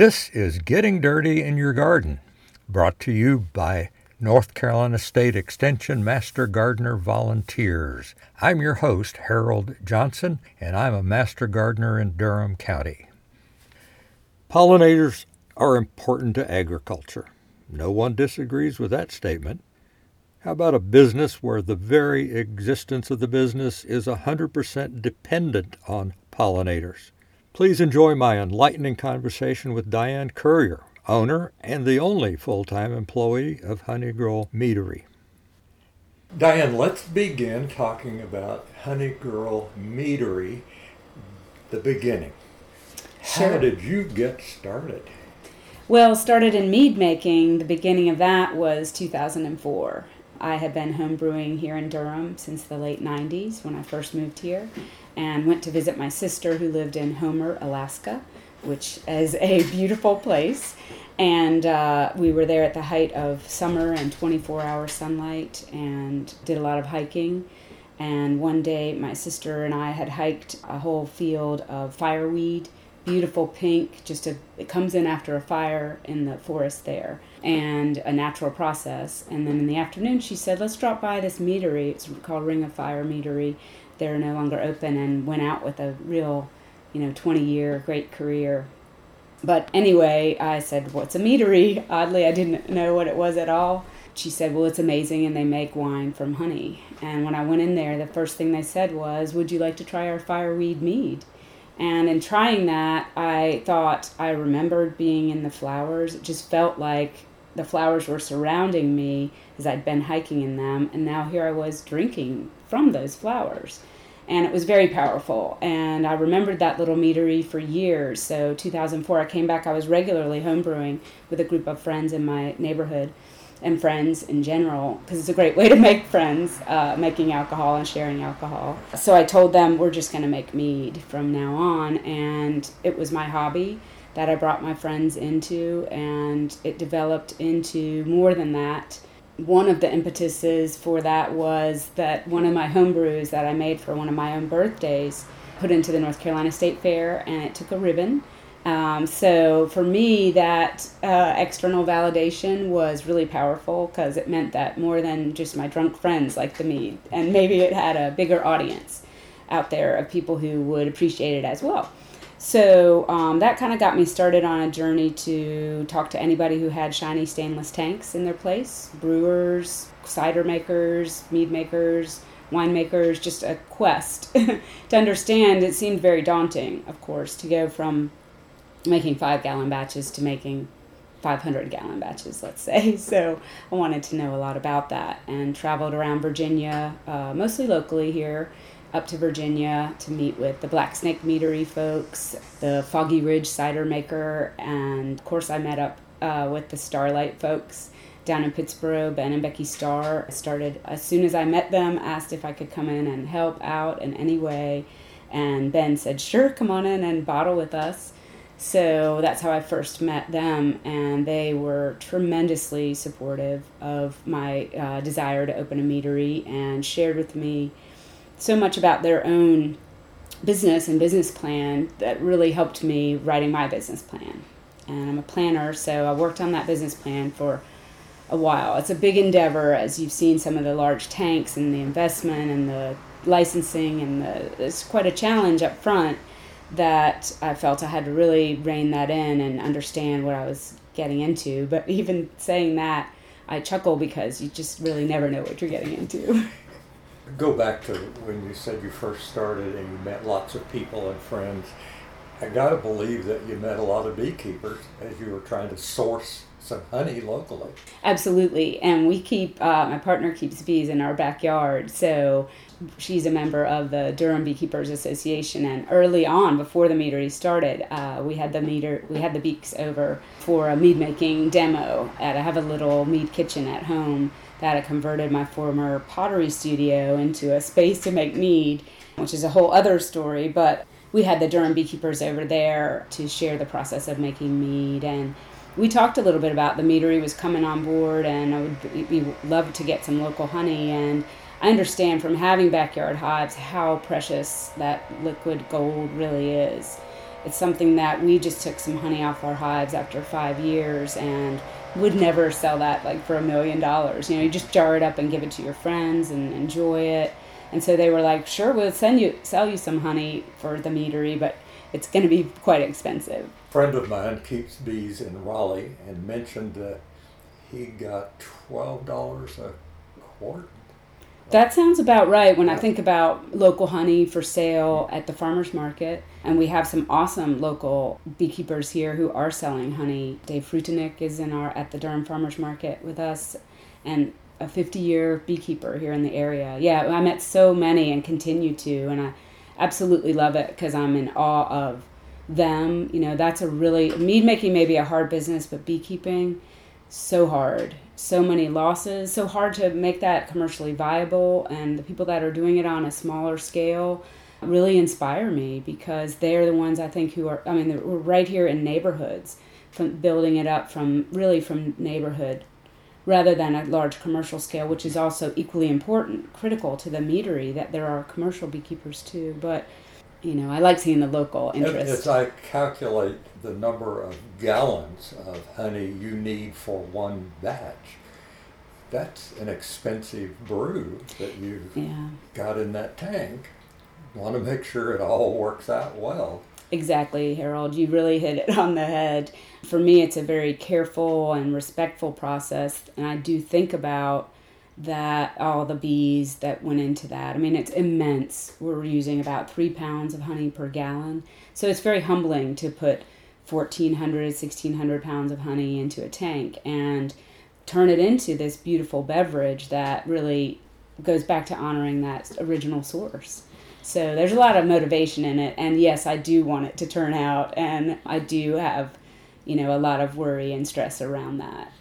This is Getting Dirty in Your Garden, brought to you by North Carolina State Extension Master Gardener Volunteers. I'm your host, Harold Johnson, and I'm a Master Gardener in Durham County. Pollinators are important to agriculture. No one disagrees with that statement. How about a business where the very existence of the business is 100% dependent on pollinators? Please enjoy my enlightening conversation with Diane Currier, owner and the only full-time employee of Honeygirl Meadery. Diane, let's begin talking about Honeygirl Meadery, the beginning. Sure. How did you get started? Well, started in mead making. The beginning of that was 2004. I had been home brewing here in Durham since the late 90s when I first moved here and went to visit my sister who lived in Homer, Alaska, which is a beautiful place. And uh, we were there at the height of summer and 24 hour sunlight and did a lot of hiking. And one day, my sister and I had hiked a whole field of fireweed, beautiful pink, just a, it comes in after a fire in the forest there, and a natural process. And then in the afternoon, she said, Let's drop by this meadery. It's called Ring of Fire Meadery they're no longer open and went out with a real, you know, 20 year great career. But anyway, I said, What's a meadery? Oddly, I didn't know what it was at all. She said, Well, it's amazing and they make wine from honey. And when I went in there, the first thing they said was, Would you like to try our fireweed mead? And in trying that, I thought I remembered being in the flowers. It just felt like the flowers were surrounding me as I'd been hiking in them. And now here I was drinking from those flowers and it was very powerful. And I remembered that little meadery for years. So 2004, I came back. I was regularly homebrewing with a group of friends in my neighborhood and friends in general because it's a great way to make friends uh, making alcohol and sharing alcohol so i told them we're just going to make mead from now on and it was my hobby that i brought my friends into and it developed into more than that one of the impetuses for that was that one of my home brews that I made for one of my own birthdays put into the North Carolina State Fair and it took a ribbon. Um, so for me, that uh, external validation was really powerful because it meant that more than just my drunk friends liked the mead, and maybe it had a bigger audience out there of people who would appreciate it as well. So um, that kind of got me started on a journey to talk to anybody who had shiny stainless tanks in their place brewers, cider makers, mead makers, winemakers, just a quest to understand. It seemed very daunting, of course, to go from making five gallon batches to making 500 gallon batches, let's say. So I wanted to know a lot about that and traveled around Virginia, uh, mostly locally here up to Virginia to meet with the Blacksnake Meadery folks, the Foggy Ridge cider maker, and of course I met up uh, with the Starrlight folks down in Pittsboro. Ben and Becky Starr. I started as soon as I met them, asked if I could come in and help out in any way, and Ben said, "Sure, come on in and bottle with us." So that's how I first met them, and they were tremendously supportive of my uh, desire to open a meadery and shared with me so much about their own business and business plan that really helped me writing my business plan. And I'm a planner, so I worked on that business plan for a while. It's a big endeavor, as you've seen some of the large tanks and the investment and the licensing, and the, it's quite a challenge up front that I felt I had to really rein that in and understand what I was getting into. But even saying that, I chuckle because you just really never know what you're getting into. go back to when you said you first started and you met lots of people and friends. I got to believe that you met a lot of beekeepers as you were trying to source some honey locally. Absolutely, and we keep uh, my partner keeps bees in our backyard, so she's a member of the Durham Beekeepers Association. And early on, before the meadery started, uh, we had the meter we had the beaks over for a mead making demo. At I have a little mead kitchen at home that I converted my former pottery studio into a space to make mead, which is a whole other story. But we had the Durham beekeepers over there to share the process of making mead and we talked a little bit about the meadery was coming on board and I would love to get some local honey and I understand from having backyard hives how precious that liquid gold really is it's something that we just took some honey off our hives after five years and would never sell that like for a million dollars. You know, you just jar it up and give it to your friends and enjoy it. And so they were like, "Sure, we'll send you sell you some honey for the meadery, but it's going to be quite expensive." A friend of mine keeps bees in Raleigh and mentioned that he got twelve dollars a quart that sounds about right when I think about local honey for sale at the farmers market. And we have some awesome local beekeepers here who are selling honey. Dave Frutenick is in our at the Durham Farmers Market with us and a 50 year beekeeper here in the area. Yeah, I met so many and continue to and I absolutely love it because I'm in awe of them. You know, that's a really mead making may be a hard business, but beekeeping so hard so many losses, so hard to make that commercially viable. And the people that are doing it on a smaller scale really inspire me because they're the ones I think who are, I mean, we're right here in neighborhoods, from building it up from really from neighborhood rather than a large commercial scale, which is also equally important, critical to the meadery that there are commercial beekeepers too. But you know, I like seeing the local interest. As I calculate the number of gallons of honey you need for one batch, that's an expensive brew that you've yeah. got in that tank. Want to make sure it all works out well. Exactly, Harold. You really hit it on the head. For me, it's a very careful and respectful process, and I do think about that all the bees that went into that. I mean, it's immense. We're using about three pounds of honey per gallon. So it's very humbling to put 1,400, 1,600 pounds of honey into a tank and turn it into this beautiful beverage that really goes back to honoring that original source. So there's a lot of motivation in it. And yes, I do want it to turn out. And I do have, you know, a lot of worry and stress around that.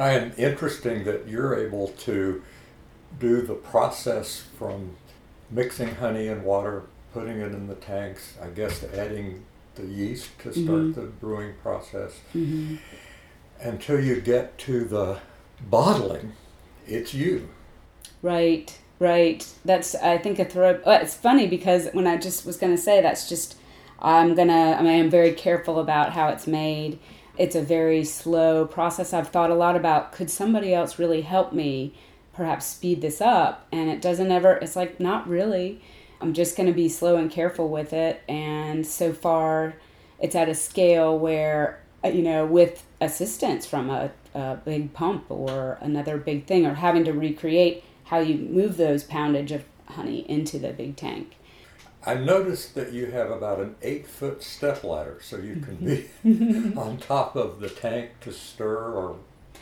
Diane, interesting that you're able to do the process from mixing honey and water, putting it in the tanks, I guess adding the yeast to start mm-hmm. the brewing process, mm-hmm. until you get to the bottling, it's you. Right, right. That's, I think, a throw. Well, it's funny because when I just was going to say that's just, I'm going to, I mean, I'm very careful about how it's made it's a very slow process. I've thought a lot about could somebody else really help me perhaps speed this up? And it doesn't ever, it's like, not really. I'm just going to be slow and careful with it. And so far, it's at a scale where, uh, you know, with assistance from a, a big pump or another big thing, or having to recreate how you move those poundage of honey into the big tank. I noticed that you have about an eight foot step ladder, so you can be on top of the tank to stir or.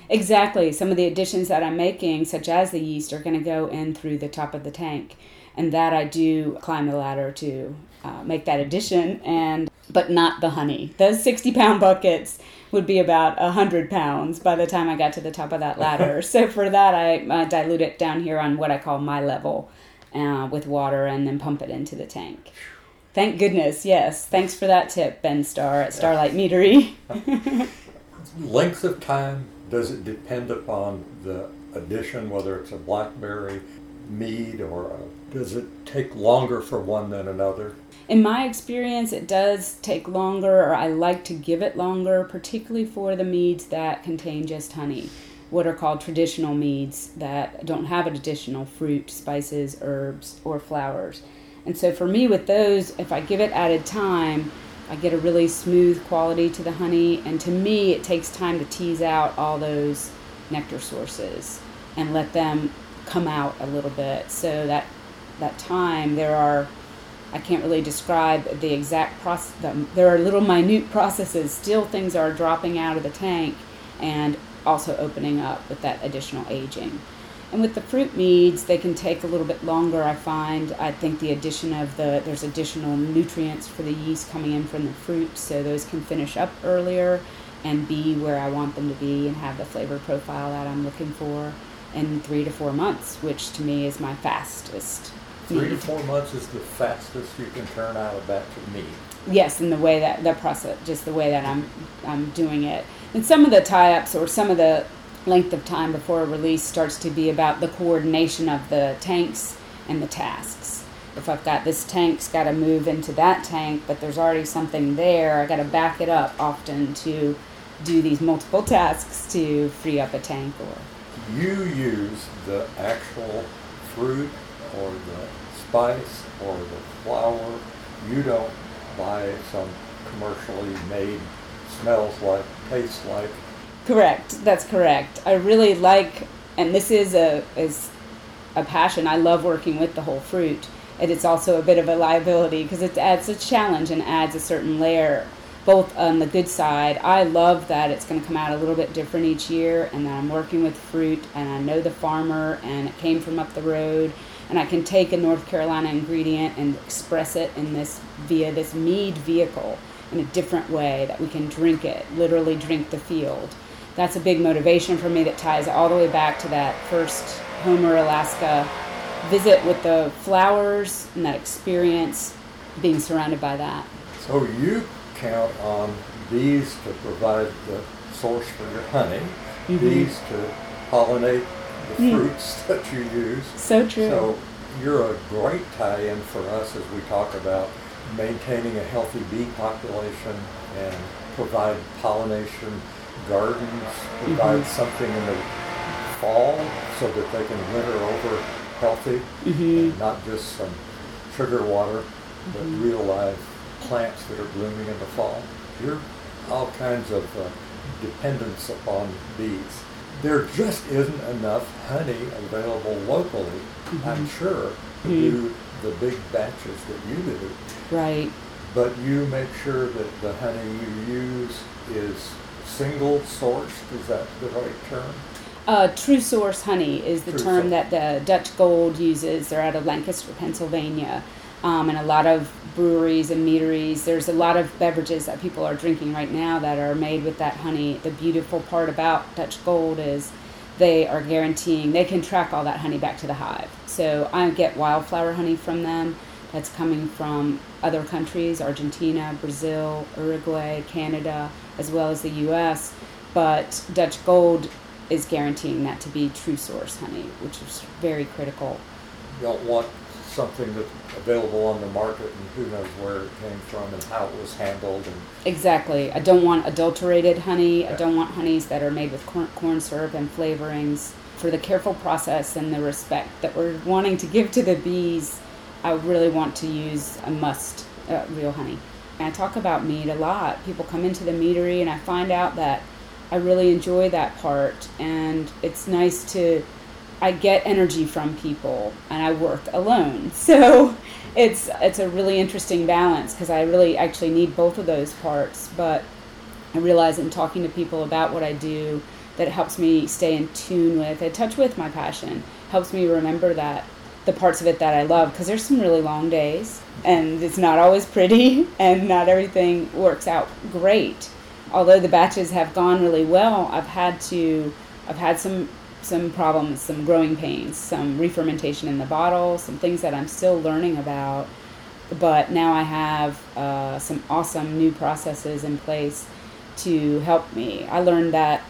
Exactly. Some of the additions that I'm making, such as the yeast, are going to go in through the top of the tank, and that I do climb the ladder to uh, make that addition, and but not the honey. Those 60 pound buckets would be about 100 pounds by the time I got to the top of that ladder. so for that, I uh, dilute it down here on what I call my level uh, with water and then pump it into the tank. Thank goodness, yes. Thanks for that tip, Ben Starr at Starrlight Meadery. Length of time, does it depend upon the addition, whether it's a blackberry mead or a, does it take longer for one than another? In my experience, it does take longer, or I like to give it longer, particularly for the meads that contain just honey what are called traditional meads that don't have additional fruit, spices, herbs, or flowers. And so for me, with those, if I give it added time, I get a really smooth quality to the honey. And to me, it takes time to tease out all those nectar sources and let them come out a little bit. So that that time, there are I can't really describe the exact process. There are little minute processes. Still, things are dropping out of the tank, and also opening up with that additional aging. And with the fruit meads, they can take a little bit longer, I find. I think the addition of the, there's additional nutrients for the yeast coming in from the fruit, so those can finish up earlier and be where I want them to be and have the flavor profile that I'm looking for in three to four months, which to me is my fastest. Three mead. to four months is the fastest you can turn out a batch of mead. Yes, in the way that the process, just the way that I'm I'm doing it. And some of the tie ups or some of the length of time before a release starts to be about the coordination of the tanks and the tasks. if I've got this tank's got to move into that tank, but there's already something there, I got to back it up often to do these multiple tasks to free up a tank or You use the actual fruit or the spice or the flour. You don't buy some commercially made smells like, tastes like. Correct. That's correct. I really like, and this is a is a passion. I love working with the whole fruit, and it's also a bit of a liability because it adds a challenge and adds a certain layer. Both on the good side, I love that it's going to come out a little bit different each year, and that I'm working with fruit, and I know the farmer, and it came from up the road, and I can take a North Carolina ingredient and express it in this via this mead vehicle in a different way that we can drink it, literally drink the field. That's a big motivation for me that ties all the way back to that first Homer, Alaska visit with the flowers and that experience being surrounded by that. So you count on bees to provide the source for your honey, Mhm. bees to pollinate the Mm. fruits that you use. So true. So you're a great tie-in for us as we talk about maintaining a healthy bee population and provide pollination gardens, provide Mhm. something in the fall so that they can winter over healthy, hmm and not just some sugar water, but Mhm. real live plants that are blooming in the fall. You're all kinds of uh, dependence upon bees. There just isn't enough honey available locally, I'm Mhm. sure, to Mhm. do the big batches that you do. Right. But you make sure that the honey you use is single sourced, is that the right term? Uh, True Source Honey is the True term Source. that the Dutch Gold uses. They're out of Lancaster, Pennsylvania. Um, and a lot of breweries and meaderies. There's a lot of beverages that people are drinking right now that are made with that honey. The beautiful part about Dutch Gold is they are guaranteeing they can track all that honey back to the hive. So I get wildflower honey from them that's coming from other countries Argentina, Brazil, Uruguay, Canada, as well as the US. But Dutch Gold is guaranteeing that to be true source honey, which is very critical. You don't want something that's available on the market and who knows where it came from and how it was handled and Exactly. I don't want adulterated honey. I don't want honeys that are made with corn, corn syrup and flavorings. For the careful process and the respect that we're wanting to give to the bees, I really want to use a must uh, real honey. And I talk about mead a lot. People come into the meadery and I find out that I really enjoy that part and it's nice to I get energy from people and I work alone. So it's it's a really interesting balance because I really actually need both of those parts, but I realize in talking to people about what I do that it helps me stay in tune with, in touch with my passion, helps me remember that the parts of it that I love because there's some really long days and it's not always pretty and not everything works out great. Although the batches have gone really well, I've had to I've had some some problems, some growing pains, some re-fermentation in the bottle, some things that I'm still learning about. But now I have uh, some awesome new processes in place to help me. I learned that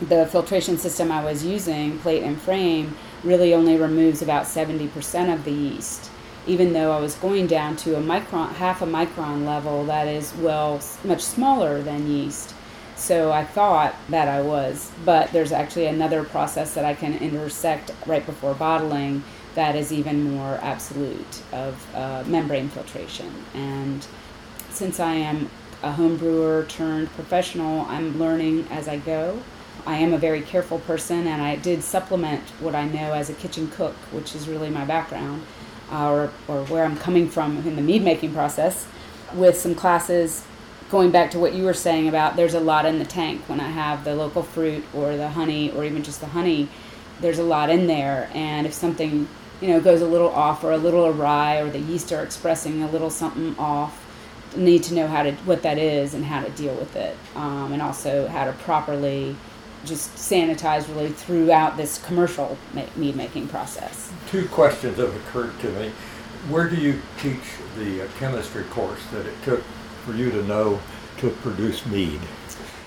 the filtration system I was using, plate and frame, really only removes about 70% of the yeast. Even though I was going down to a micron, half a micron level, that is, well, much smaller than yeast. So I thought that I was, but there's actually another process that I can intersect right before bottling that is even more absolute of uh, membrane filtration. And since I am a home brewer turned professional, I'm learning as I go. I am a very careful person, and I did supplement what I know as a kitchen cook, which is really my background, or, or where I'm coming from in the mead making process, with some classes. Going back to what you were saying about there's a lot in the tank when I have the local fruit or the honey or even just the honey, there's a lot in there. And if something, you know, goes a little off or a little awry or the yeast are expressing a little something off, need to know how to what that is and how to deal with it, um, and also how to properly just sanitize really throughout this commercial ma- mead making process. Two questions have occurred to me. Where do you teach the uh, chemistry course that it took for you to know to produce mead?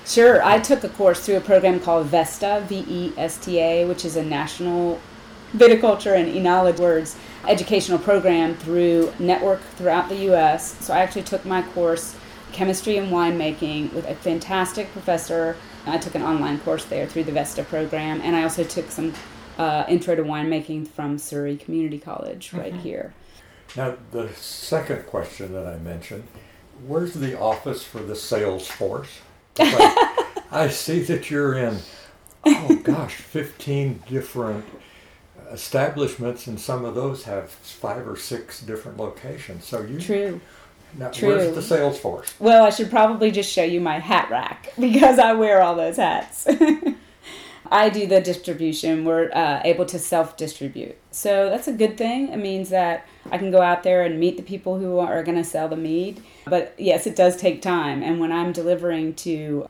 Sure, I took a course through a program called VESTA, V E S T A, which is a national viticulture and enology words educational program through network throughout the U.S. So I actually took my course chemistry and winemaking with a fantastic professor. I took an online course there through the Vesta program, and I also took some uh, intro to winemaking from Surry Community College right Mhm. here. Now, the second question that I mentioned, where's the office for the sales force? Like, I see that you're in, oh gosh, 15 different establishments, and some of those have five or six different locations. So you, True. now, true. where's the sales force? Well, I should probably just show you my hat rack because I wear all those hats. I do the distribution. We're uh, able to self distribute. So that's a good thing. It means that I can go out there and meet the people who are going to sell the mead. But yes, it does take time. And when I'm delivering to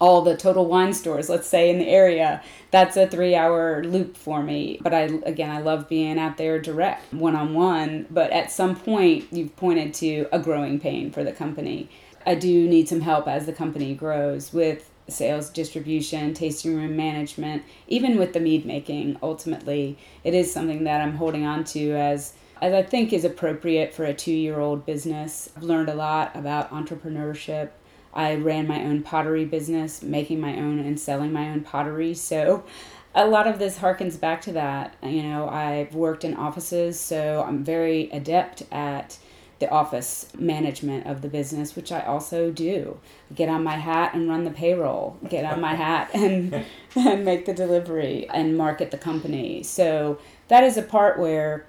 all the total wine stores, let's say in the area, that's a three hour loop for me. But I, again, I love being out there direct, one on one. But at some point, you've pointed to a growing pain for the company. I do need some help as the company grows with sales, distribution, tasting room management, even with the mead making. Ultimately, it is something that I'm holding on to as as I think is appropriate for a two year old business. I've learned a lot about entrepreneurship. I ran my own pottery business, making my own and selling my own pottery. So a lot of this harkens back to that. You know, I've worked in offices, so I'm very adept at the office management of the business, which I also do. Get on my hat and run the payroll. Get on my hat and, and make the delivery and market the company. So that is a part where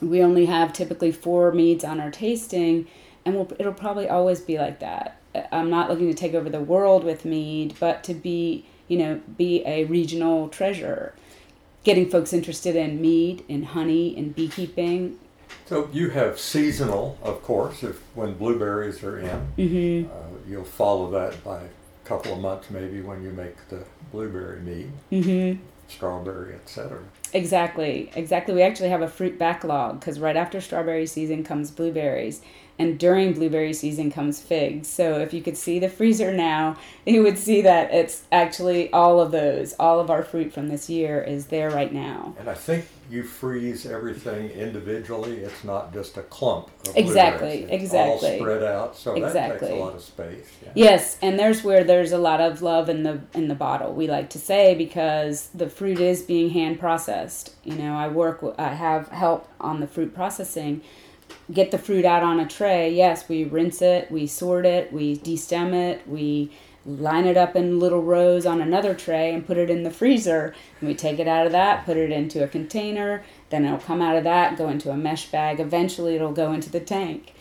we only have typically four meads on our tasting, and we'll, it'll probably always be like that. Uh, I'm not looking to take over the world with mead, but to be, you know, be a regional treasure. Getting folks interested in mead, in honey, in beekeeping. So you have seasonal, of course, if when blueberries are in. Mm-hmm. Uh, you'll follow that by a couple of months maybe when you make the blueberry mead, Mm-hmm. strawberry, etc. Exactly, exactly. We actually have a fruit backlog because right after strawberry season comes blueberries, and during blueberry season comes figs. So if you could see the freezer now, you would see that it's actually all of those, all of our fruit from this year is there right now. And I think you freeze everything individually. It's not just a clump. Of Exactly, exactly. All spread out, so that takes a lot of space. Yeah. Yes, and there's where there's a lot of love in the in the bottle. We like to say because the fruit is being hand processed. You know, I work I have help on the fruit processing. Get the fruit out on a tray. Yes, we rinse it, we sort it, we destem it, we line it up in little rows on another tray and put it in the freezer. And we take it out of that, put it into a container, then it'll come out of that, go into a mesh bag. Eventually it'll go into the tank.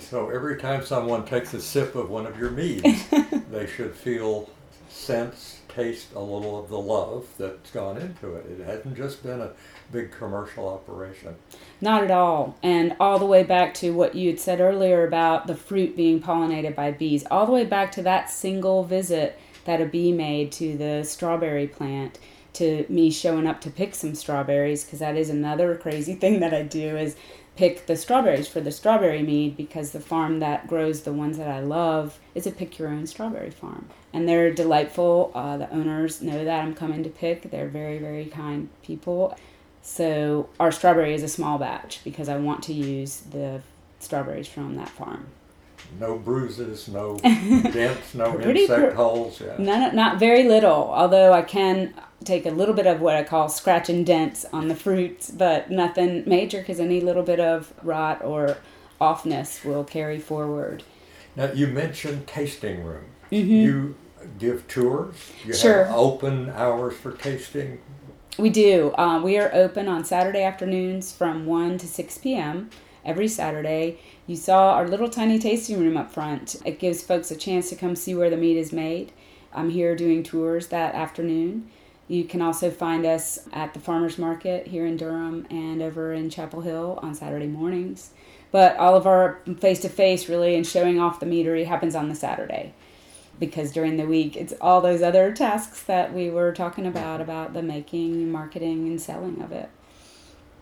So every time someone takes a sip of one of your meads, they should feel, sense, taste a little of the love that's gone into it. It hasn't just been a big commercial operation. Not at all. And all the way back to what you had said earlier about the fruit being pollinated by bees, all the way back to that single visit that a bee made to the strawberry plant, to me showing up to pick some strawberries, because that is another crazy thing that I do is pick the strawberries for the strawberry mead because the farm that grows the ones that I love is a pick your own strawberry farm. And they're delightful. Uh, the owners know that I'm coming to pick. They're very, very kind people. So our strawberry is a small batch because I want to use the strawberries from that farm. No bruises, no dents, no Pretty insect pr- holes. Yeah. None, not very little, although I can take a little bit of what I call scratch and dents on the fruits, but nothing major because any little bit of rot or offness will carry forward. Now you mentioned tasting room. Mhm. You give tours. You Sure. have open hours for tasting. We do. Uh, we are open on Saturday afternoons from 1 to 6 p.m. every Saturday. You saw our little tiny tasting room up front. It gives folks a chance to come see where the meat is made. I'm here doing tours that afternoon. You can also find us at the farmers market here in Durham and over in Chapel Hill on Saturday mornings. But all of our face to face, really, and showing off the meadery happens on the Saturday because during the week it's all those other tasks that we were talking about about the making marketing and selling of it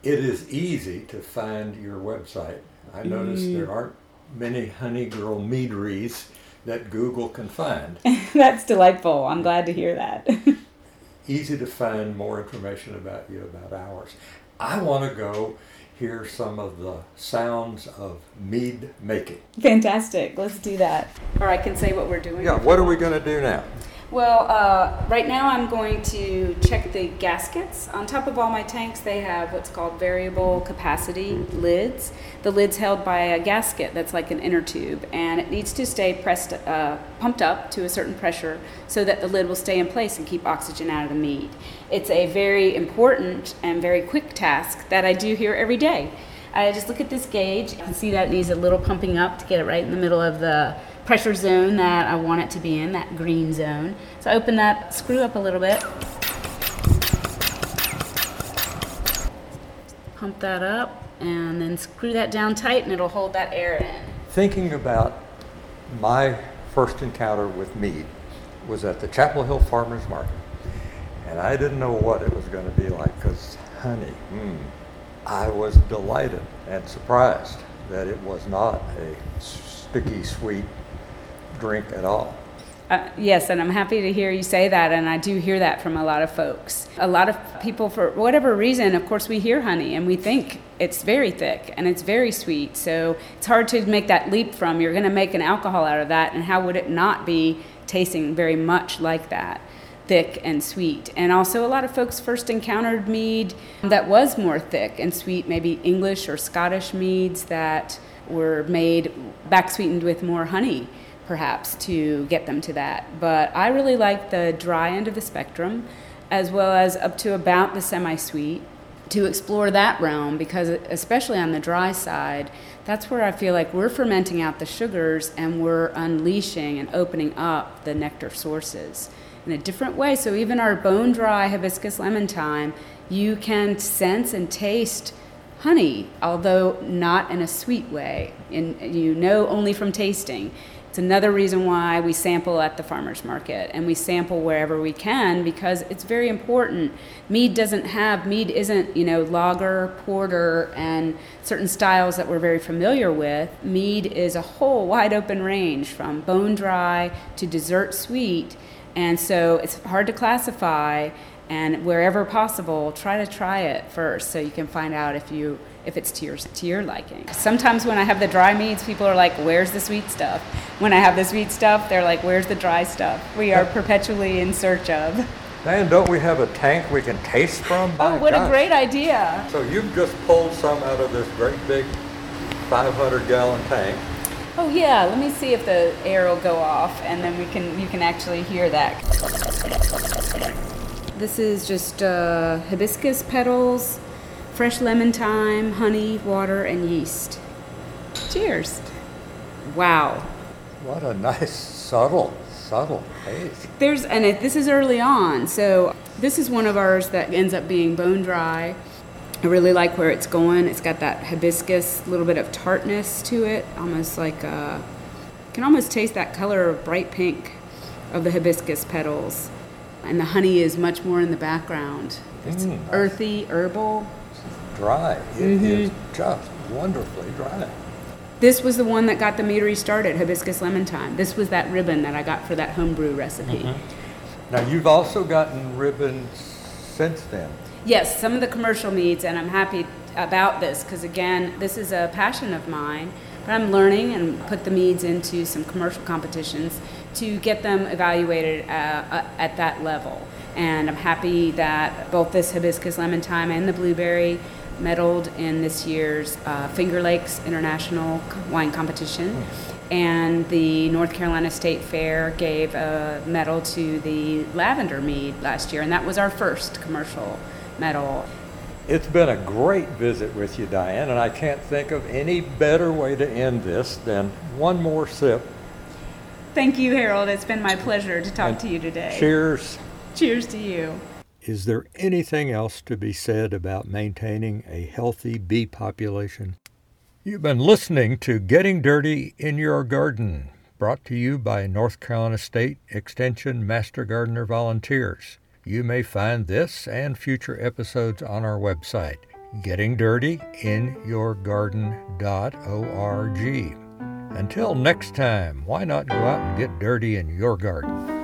It is easy to find your website. I noticed Mm. there aren't many honey girl meaderies that Google can find. that's delightful i'm glad to hear that easy to find more information about you about ours. I want to go hear some of the sounds of mead making. Fantastic. Let's do that. Or I can say what we're doing. Yeah, what are we going to do now? Well, uh, right now I'm going to check the gaskets. On top of all my tanks, they have what's called variable capacity lids. The lid's held by a gasket that's like an inner tube, and it needs to stay pressed, uh, pumped up to a certain pressure so that the lid will stay in place and keep oxygen out of the mead. It's a very important and very quick task that I do here every day. I just look at this gauge. and see that it needs a little pumping up to get it right in the middle of the pressure zone that I want it to be in, that green zone. So I open that screw up a little bit. Pump that up and then screw that down tight and it'll hold that air in. Thinking about my first encounter with mead was at the Chapel Hill Farmers Market. And I didn't know what it was going to be like because honey, mm, I was delighted and surprised that it was not a sticky sweet drink at all. Uh, yes, and I'm happy to hear you say that, and I do hear that from a lot of folks. A lot of people, for whatever reason, of course, we hear honey and we think it's very thick and it's very sweet. So it's hard to make that leap from you're going to make an alcohol out of that, and how would it not be tasting very much like that? thick and sweet. And also, a lot of folks first encountered mead that was more thick and sweet, maybe English or Scottish meads that were made back sweetened with more honey perhaps to get them to that. But I really like the dry end of the spectrum, as well as up to about the semi sweet, to explore that realm because, especially on the dry side, that's where I feel like we're fermenting out the sugars and we're unleashing and opening up the nectar sources in a different way. So, even our bone dry hibiscus lemon thyme, you can sense and taste honey, although not in a sweet way. And you know only from tasting. It's another reason why we sample at the farmers market and we sample wherever we can because it's very important. Mead doesn't have, mead isn't, you know, lager, porter, and certain styles that we're very familiar with. Mead is a whole wide open range from bone dry to dessert sweet. And so it's hard to classify and wherever possible try to try it first so you can find out if you if it's to your to your liking. Sometimes when I have the dry meads, people are like, "Where's the sweet stuff?" When I have the sweet stuff, they're like, "Where's the dry stuff?" We are perpetually in search of. Dan, don't we have a tank we can taste from? oh, what gosh. a great idea! So you've just pulled some out of this great big 500 gallon tank. Oh yeah, let me see if the air will go off, and then we can you can actually hear that. This is just uh, hibiscus petals fresh lemon thyme, honey, water, and yeast. Cheers. Wow. What a nice, subtle, subtle taste. There's, and it, this is early on, so this is one of ours that ends up being bone dry. I really like where it's going. It's got that hibiscus, little bit of tartness to it, almost like a, uh, can almost taste that color of bright pink of the hibiscus petals. And the honey is much more in the background. It's mm, earthy, herbal dry. It mm-hmm. is just wonderfully dry. This was the one that got the meadery started, hibiscus lemon thyme. This was that ribbon that I got for that homebrew recipe. Mm-hmm. Now you've also gotten ribbons since then. Yes, some of the commercial meads, and I'm happy about this because again, this is a passion of mine. But I'm learning and put the meads into some commercial competitions to get them evaluated uh, uh, at that level. And I'm happy that both this hibiscus lemon thyme and the blueberry medaled in this year's uh, Finger Lakes International Wine Competition. And the North Carolina State Fair gave a medal to the lavender mead last year, and that was our first commercial medal. It's been a great visit with you, Diane, and I can't think of any better way to end this than one more sip. Thank you, Harold. It's been my pleasure to talk and to you today. Cheers. Cheers to you. Is there anything else to be said about maintaining a healthy bee population? You've been listening to Getting Dirty in Your Garden, brought to you by North Carolina State Extension Master Gardener volunteers. You may find this and future episodes on our website, gettingdirtyinyourgarden.org. Until next time, why not go out and get dirty in your garden?